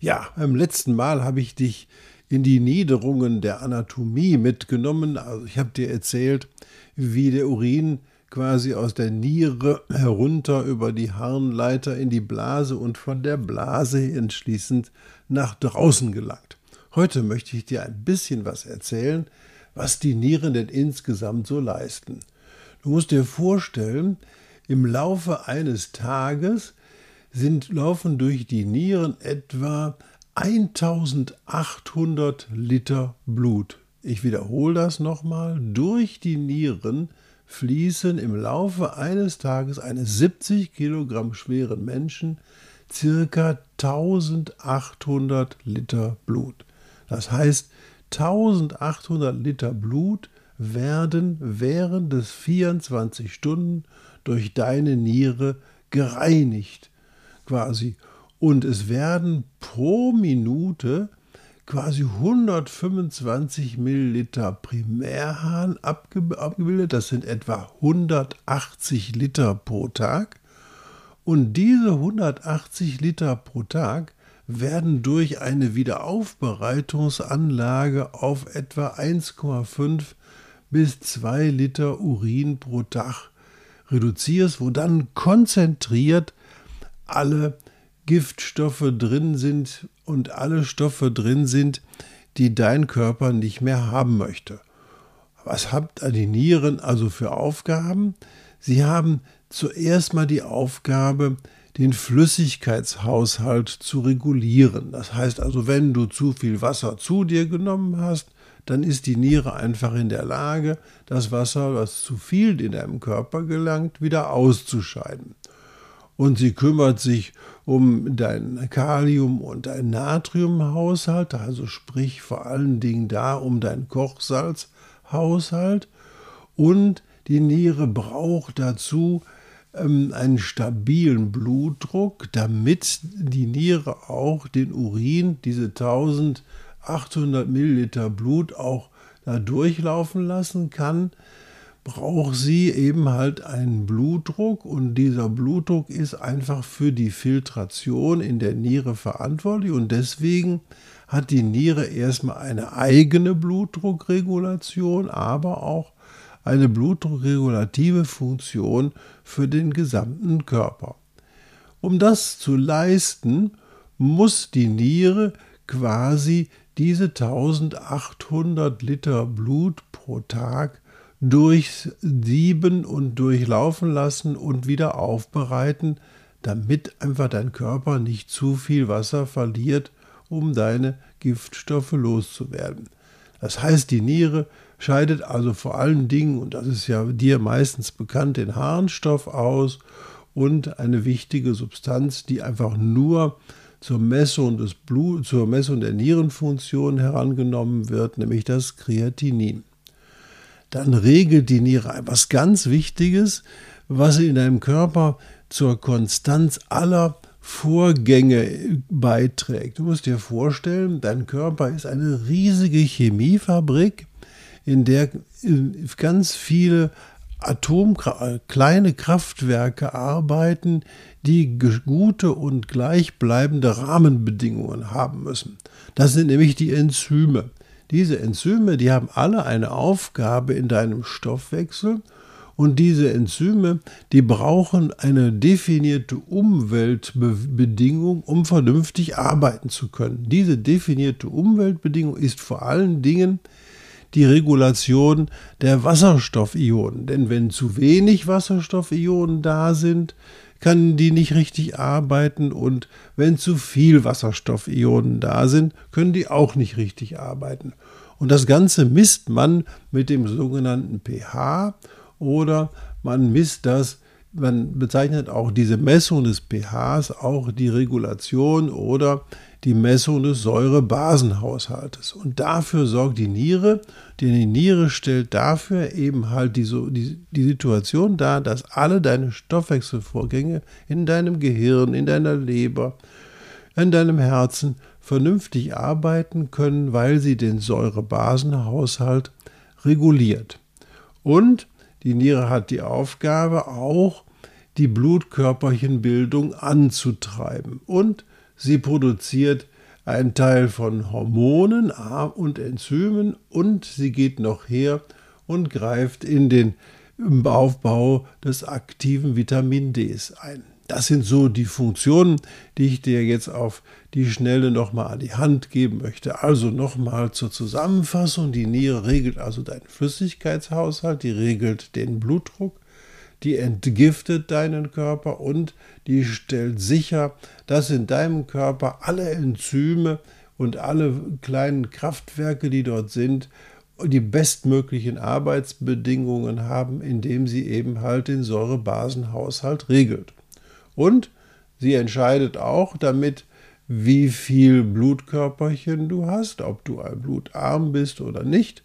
Ja, beim letzten Mal habe ich dich in die Niederungen der Anatomie mitgenommen. Also ich habe dir erzählt, wie der Urin quasi aus der Niere herunter über die Harnleiter in die Blase und von der Blase entschließend nach draußen gelangt. Heute möchte ich dir ein bisschen was erzählen, was die Nieren denn insgesamt so leisten. Du musst dir vorstellen, im Laufe eines Tages sind, laufen durch die Nieren etwa 1800 Liter Blut. Ich wiederhole das nochmal. Durch die Nieren fließen im Laufe eines Tages eines 70 Kilogramm schweren Menschen circa 1800 Liter Blut. Das heißt, 1800 Liter Blut werden während des 24 Stunden durch deine Niere gereinigt quasi. Und es werden pro Minute quasi 125 Milliliter Primärhahn abgebildet. Das sind etwa 180 Liter pro Tag. Und diese 180 Liter pro Tag werden durch eine Wiederaufbereitungsanlage auf etwa 1,5 bis 2 Liter Urin pro Tag reduziert, wo dann konzentriert alle Giftstoffe drin sind und alle Stoffe drin sind, die dein Körper nicht mehr haben möchte. Was habt die Nieren also für Aufgaben? Sie haben zuerst mal die Aufgabe, den Flüssigkeitshaushalt zu regulieren. Das heißt also, wenn du zu viel Wasser zu dir genommen hast, dann ist die Niere einfach in der Lage, das Wasser, das zu viel in deinem Körper gelangt, wieder auszuscheiden und sie kümmert sich um deinen Kalium- und deinen Natriumhaushalt, also sprich vor allen Dingen da um deinen Kochsalzhaushalt. Und die Niere braucht dazu ähm, einen stabilen Blutdruck, damit die Niere auch den Urin, diese 1800 Milliliter Blut auch da durchlaufen lassen kann braucht sie eben halt einen Blutdruck und dieser Blutdruck ist einfach für die Filtration in der Niere verantwortlich und deswegen hat die Niere erstmal eine eigene Blutdruckregulation, aber auch eine blutdruckregulative Funktion für den gesamten Körper. Um das zu leisten, muss die Niere quasi diese 1800 Liter Blut pro Tag durchsieben und durchlaufen lassen und wieder aufbereiten, damit einfach dein Körper nicht zu viel Wasser verliert, um deine Giftstoffe loszuwerden. Das heißt, die Niere scheidet also vor allen Dingen, und das ist ja dir meistens bekannt, den Harnstoff aus und eine wichtige Substanz, die einfach nur zur Messung des Blut, zur Messung der Nierenfunktion herangenommen wird, nämlich das Kreatinin dann regelt die Niere etwas ganz Wichtiges, was in deinem Körper zur Konstanz aller Vorgänge beiträgt. Du musst dir vorstellen, dein Körper ist eine riesige Chemiefabrik, in der ganz viele Atom kleine Kraftwerke arbeiten, die gute und gleichbleibende Rahmenbedingungen haben müssen. Das sind nämlich die Enzyme. Diese Enzyme, die haben alle eine Aufgabe in deinem Stoffwechsel und diese Enzyme, die brauchen eine definierte Umweltbedingung, um vernünftig arbeiten zu können. Diese definierte Umweltbedingung ist vor allen Dingen die Regulation der Wasserstoffionen. Denn wenn zu wenig Wasserstoffionen da sind, kann die nicht richtig arbeiten und wenn zu viel Wasserstoffionen da sind, können die auch nicht richtig arbeiten. Und das Ganze misst man mit dem sogenannten pH oder man misst das, man bezeichnet auch diese Messung des pHs auch die Regulation oder die Messung des Säurebasenhaushaltes. Und dafür sorgt die Niere, denn die Niere stellt dafür eben halt die, die, die Situation dar, dass alle deine Stoffwechselvorgänge in deinem Gehirn, in deiner Leber, in deinem Herzen vernünftig arbeiten können, weil sie den Säurebasenhaushalt reguliert. Und die Niere hat die Aufgabe auch, die Blutkörperchenbildung anzutreiben und sie produziert einen Teil von Hormonen und Enzymen und sie geht noch her und greift in den Aufbau des aktiven Vitamin Ds ein. Das sind so die Funktionen, die ich dir jetzt auf die Schnelle nochmal an die Hand geben möchte. Also nochmal zur Zusammenfassung. Die Niere regelt also deinen Flüssigkeitshaushalt, die regelt den Blutdruck, die entgiftet deinen Körper und die stellt sicher, dass in deinem Körper alle Enzyme und alle kleinen Kraftwerke, die dort sind, die bestmöglichen Arbeitsbedingungen haben, indem sie eben halt den Säurebasenhaushalt regelt. Und sie entscheidet auch damit, wie viel Blutkörperchen du hast, ob du blutarm bist oder nicht.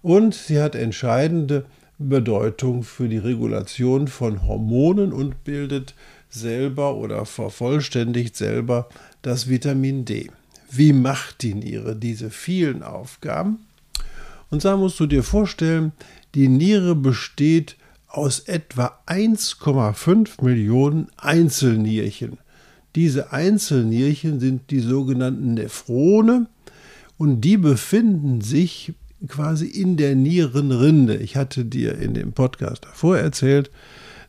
Und sie hat entscheidende Bedeutung für die Regulation von Hormonen und bildet selber oder vervollständigt selber das Vitamin D. Wie macht die Niere diese vielen Aufgaben? Und da musst du dir vorstellen, die Niere besteht aus etwa 1,5 Millionen Einzelnierchen. Diese Einzelnierchen sind die sogenannten Nephrone und die befinden sich quasi in der Nierenrinde. Ich hatte dir in dem Podcast davor erzählt,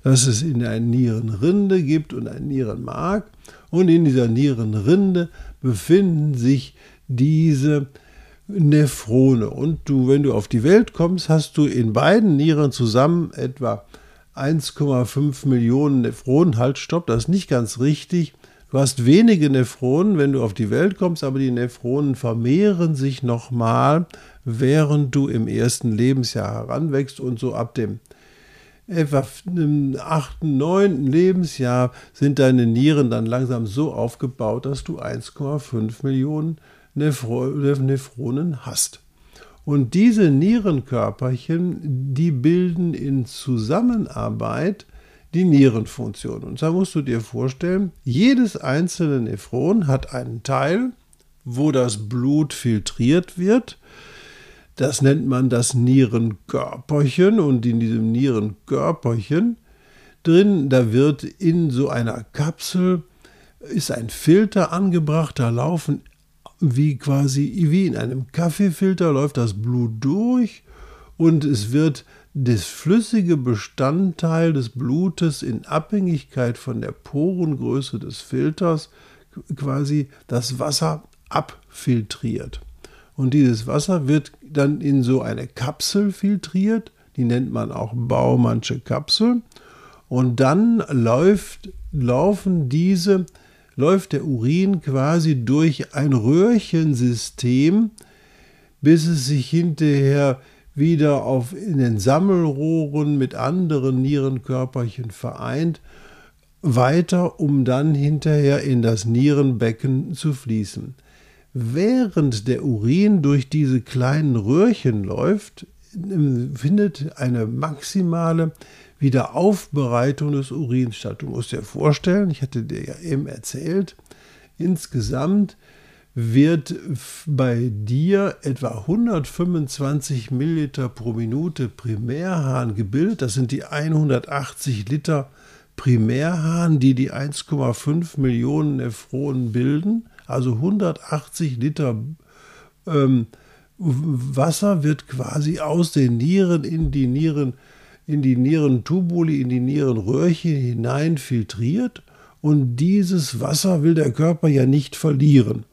dass es in einer Nierenrinde gibt und ein Nierenmark und in dieser Nierenrinde befinden sich diese Nephrone. Und du, wenn du auf die Welt kommst, hast du in beiden Nieren zusammen etwa 1,5 Millionen Nephronen. Halt, stopp, das ist nicht ganz richtig. Du hast wenige Nephronen, wenn du auf die Welt kommst, aber die Nephronen vermehren sich nochmal, während du im ersten Lebensjahr heranwächst und so ab dem etwa im achten, neunten Lebensjahr sind deine Nieren dann langsam so aufgebaut, dass du 1,5 Millionen Nephronen hast. Und diese Nierenkörperchen, die bilden in Zusammenarbeit die Nierenfunktion. Und da musst du dir vorstellen, jedes einzelne Nephron hat einen Teil, wo das Blut filtriert wird. Das nennt man das Nierenkörperchen und in diesem Nierenkörperchen drin, da wird in so einer Kapsel ist ein Filter angebracht, da laufen wie quasi wie in einem Kaffeefilter läuft das Blut durch und es wird das flüssige Bestandteil des Blutes in Abhängigkeit von der Porengröße des Filters quasi das Wasser abfiltriert. Und dieses Wasser wird dann in so eine Kapsel filtriert, die nennt man auch Baumannsche Kapsel. Und dann läuft, laufen diese läuft der Urin quasi durch ein Röhrchensystem, bis es sich hinterher wieder auf, in den Sammelrohren mit anderen Nierenkörperchen vereint, weiter, um dann hinterher in das Nierenbecken zu fließen. Während der Urin durch diese kleinen Röhrchen läuft, findet eine maximale Wiederaufbereitung des Urins statt. Du musst dir vorstellen, ich hatte dir ja eben erzählt, insgesamt wird bei dir etwa 125 Milliliter pro Minute Primärhahn gebildet. Das sind die 180 Liter Primärhahn, die die 1,5 Millionen Nephronen bilden. Also 180 Liter ähm, Wasser wird quasi aus den Nieren in die Nieren in die Nierentubuli, in die Nierenröhrchen hinein filtriert und dieses Wasser will der Körper ja nicht verlieren.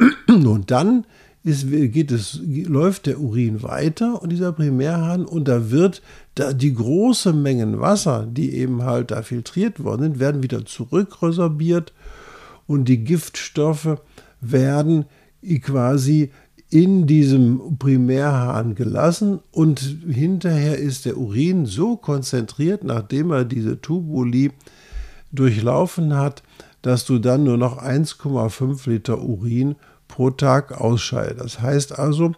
Und dann ist, geht es, läuft der Urin weiter und dieser Primärhahn und da wird da die große Mengen Wasser, die eben halt da filtriert worden sind, werden wieder zurückresorbiert und die Giftstoffe werden quasi in diesem Primärhahn gelassen und hinterher ist der Urin so konzentriert, nachdem er diese Tubuli durchlaufen hat, dass du dann nur noch 1,5 Liter Urin pro Tag ausscheidest. Das heißt also,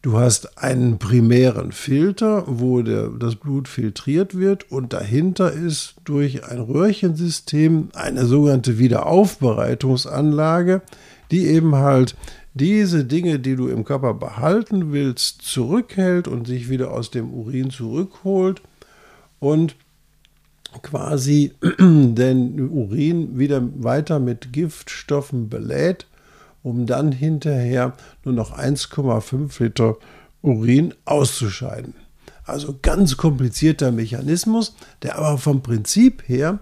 du hast einen primären Filter, wo der, das Blut filtriert wird und dahinter ist durch ein Röhrchensystem eine sogenannte Wiederaufbereitungsanlage, die eben halt diese Dinge, die du im Körper behalten willst, zurückhält und sich wieder aus dem Urin zurückholt und quasi den Urin wieder weiter mit Giftstoffen belädt, um dann hinterher nur noch 1,5 Liter Urin auszuscheiden. Also ganz komplizierter Mechanismus, der aber vom Prinzip her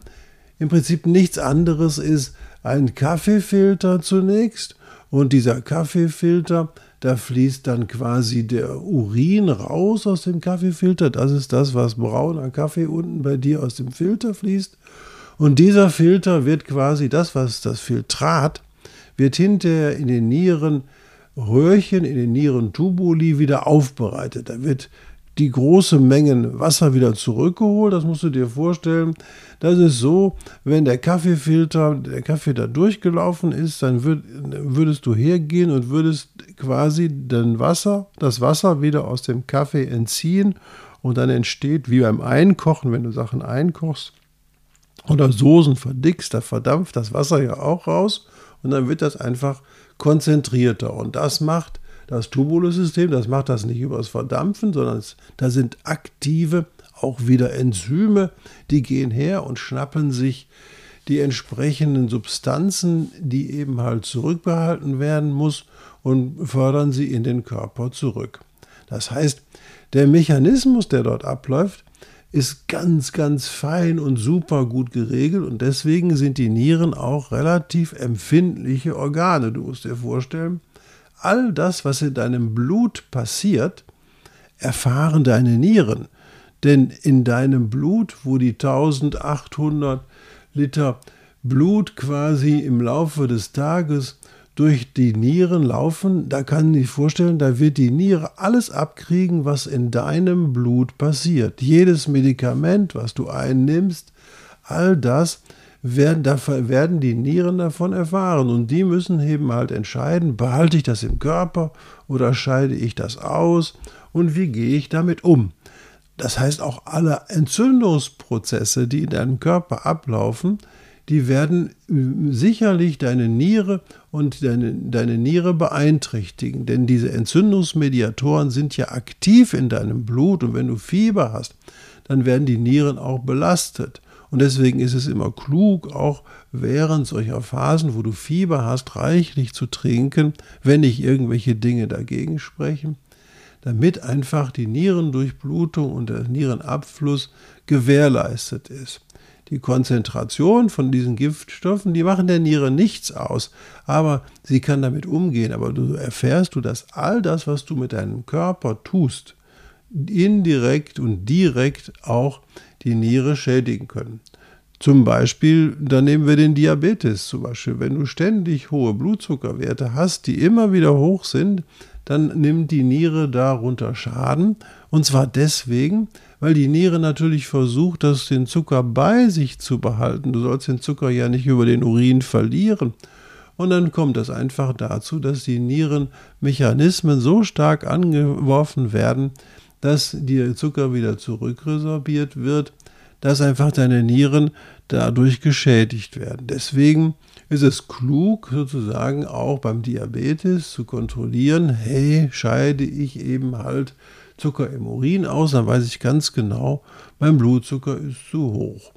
im Prinzip nichts anderes ist ein Kaffeefilter zunächst und dieser Kaffeefilter da fließt dann quasi der Urin raus aus dem Kaffeefilter. Das ist das, was brauner Kaffee unten bei dir aus dem Filter fließt. Und dieser Filter wird quasi das, was das Filtrat, wird hinterher in den Nierenröhrchen, in den Nierentubuli wieder aufbereitet. Da wird die große Mengen Wasser wieder zurückgeholt. Das musst du dir vorstellen. Das ist so, wenn der Kaffeefilter, der Kaffee da durchgelaufen ist, dann würd, würdest du hergehen und würdest quasi den Wasser, das Wasser wieder aus dem Kaffee entziehen und dann entsteht wie beim Einkochen, wenn du Sachen einkochst oder Soßen verdickst, da verdampft das Wasser ja auch raus und dann wird das einfach konzentrierter und das macht das Tubulussystem, das macht das nicht übers Verdampfen, sondern es, da sind aktive, auch wieder Enzyme, die gehen her und schnappen sich die entsprechenden Substanzen, die eben halt zurückbehalten werden muss und fördern sie in den Körper zurück. Das heißt, der Mechanismus, der dort abläuft, ist ganz, ganz fein und super gut geregelt und deswegen sind die Nieren auch relativ empfindliche Organe. Du musst dir vorstellen, all das, was in deinem Blut passiert, erfahren deine Nieren. Denn in deinem Blut, wo die 1800 Liter Blut quasi im Laufe des Tages durch die Nieren laufen, da kann ich vorstellen, da wird die Niere alles abkriegen, was in deinem Blut passiert. Jedes Medikament, was du einnimmst, all das werden, werden die Nieren davon erfahren. Und die müssen eben halt entscheiden, behalte ich das im Körper oder scheide ich das aus und wie gehe ich damit um. Das heißt, auch alle Entzündungsprozesse, die in deinem Körper ablaufen, die werden äh, sicherlich deine Niere und deine, deine Niere beeinträchtigen. Denn diese Entzündungsmediatoren sind ja aktiv in deinem Blut und wenn du Fieber hast, dann werden die Nieren auch belastet. Und deswegen ist es immer klug, auch während solcher Phasen, wo du Fieber hast, reichlich zu trinken, wenn nicht irgendwelche Dinge dagegen sprechen, damit einfach die Nierendurchblutung und der Nierenabfluss gewährleistet ist. Die Konzentration von diesen Giftstoffen, die machen der Niere nichts aus, aber sie kann damit umgehen. Aber du erfährst du, dass all das, was du mit deinem Körper tust, indirekt und direkt auch die Niere schädigen können. Zum Beispiel, da nehmen wir den Diabetes zum Beispiel. Wenn du ständig hohe Blutzuckerwerte hast, die immer wieder hoch sind, dann nimmt die Niere darunter Schaden. Und zwar deswegen, weil die Niere natürlich versucht, das den Zucker bei sich zu behalten. Du sollst den Zucker ja nicht über den Urin verlieren. Und dann kommt es einfach dazu, dass die Nierenmechanismen so stark angeworfen werden, dass der Zucker wieder zurückresorbiert wird, dass einfach deine Nieren dadurch geschädigt werden. Deswegen ist es klug, sozusagen auch beim Diabetes zu kontrollieren, hey, scheide ich eben halt Zucker im Urin aus, dann weiß ich ganz genau, mein Blutzucker ist zu hoch.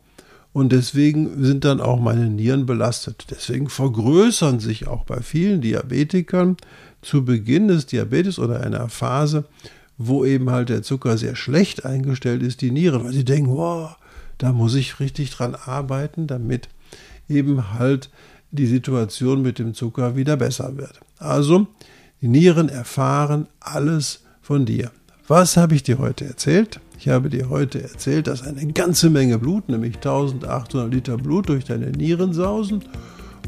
Und deswegen sind dann auch meine Nieren belastet. Deswegen vergrößern sich auch bei vielen Diabetikern zu Beginn des Diabetes oder einer Phase wo eben halt der Zucker sehr schlecht eingestellt ist, die Nieren, weil sie denken, wow, da muss ich richtig dran arbeiten, damit eben halt die Situation mit dem Zucker wieder besser wird. Also, die Nieren erfahren alles von dir. Was habe ich dir heute erzählt? Ich habe dir heute erzählt, dass eine ganze Menge Blut, nämlich 1800 Liter Blut durch deine Nieren sausen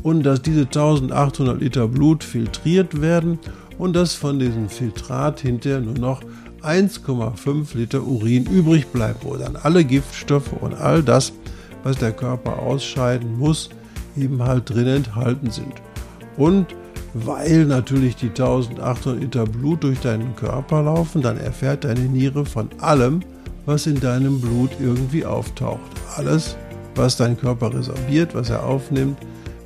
und dass diese 1800 Liter Blut filtriert werden und dass von diesem Filtrat hinterher nur noch 1,5 Liter Urin übrig bleibt, wo dann alle Giftstoffe und all das, was der Körper ausscheiden muss, eben halt drin enthalten sind. Und weil natürlich die 1800 Liter Blut durch deinen Körper laufen, dann erfährt deine Niere von allem, was in deinem Blut irgendwie auftaucht. Alles, was dein Körper resorbiert, was er aufnimmt,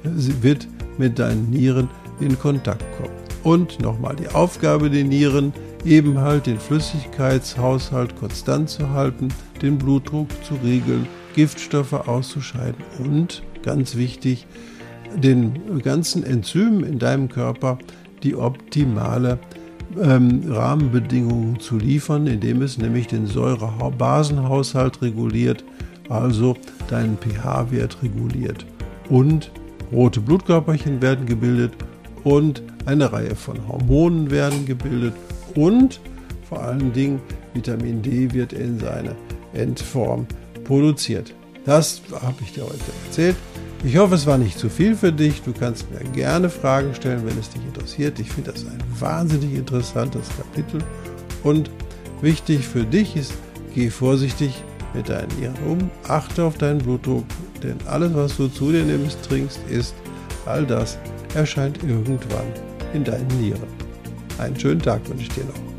wird mit deinen Nieren in Kontakt kommen. Und nochmal die Aufgabe der Nieren, eben halt den Flüssigkeitshaushalt konstant zu halten, den Blutdruck zu regeln, Giftstoffe auszuscheiden und, ganz wichtig, den ganzen Enzymen in deinem Körper die optimale ähm, Rahmenbedingungen zu liefern, indem es nämlich den Säure-Basenhaushalt reguliert, also deinen pH-Wert reguliert. Und rote Blutkörperchen werden gebildet und eine Reihe von Hormonen werden gebildet und vor allen Dingen Vitamin D wird in seine Endform produziert. Das habe ich dir heute erzählt. Ich hoffe, es war nicht zu viel für dich. Du kannst mir gerne Fragen stellen, wenn es dich interessiert. Ich finde das ein wahnsinnig interessantes Kapitel. Und wichtig für dich ist, geh vorsichtig mit deinen Nieren um, achte auf deinen Blutdruck, denn alles, was du zu dir nimmst, trinkst, isst, all das erscheint irgendwann in deinen Nieren. Einen schönen Tag wünsche ich dir noch.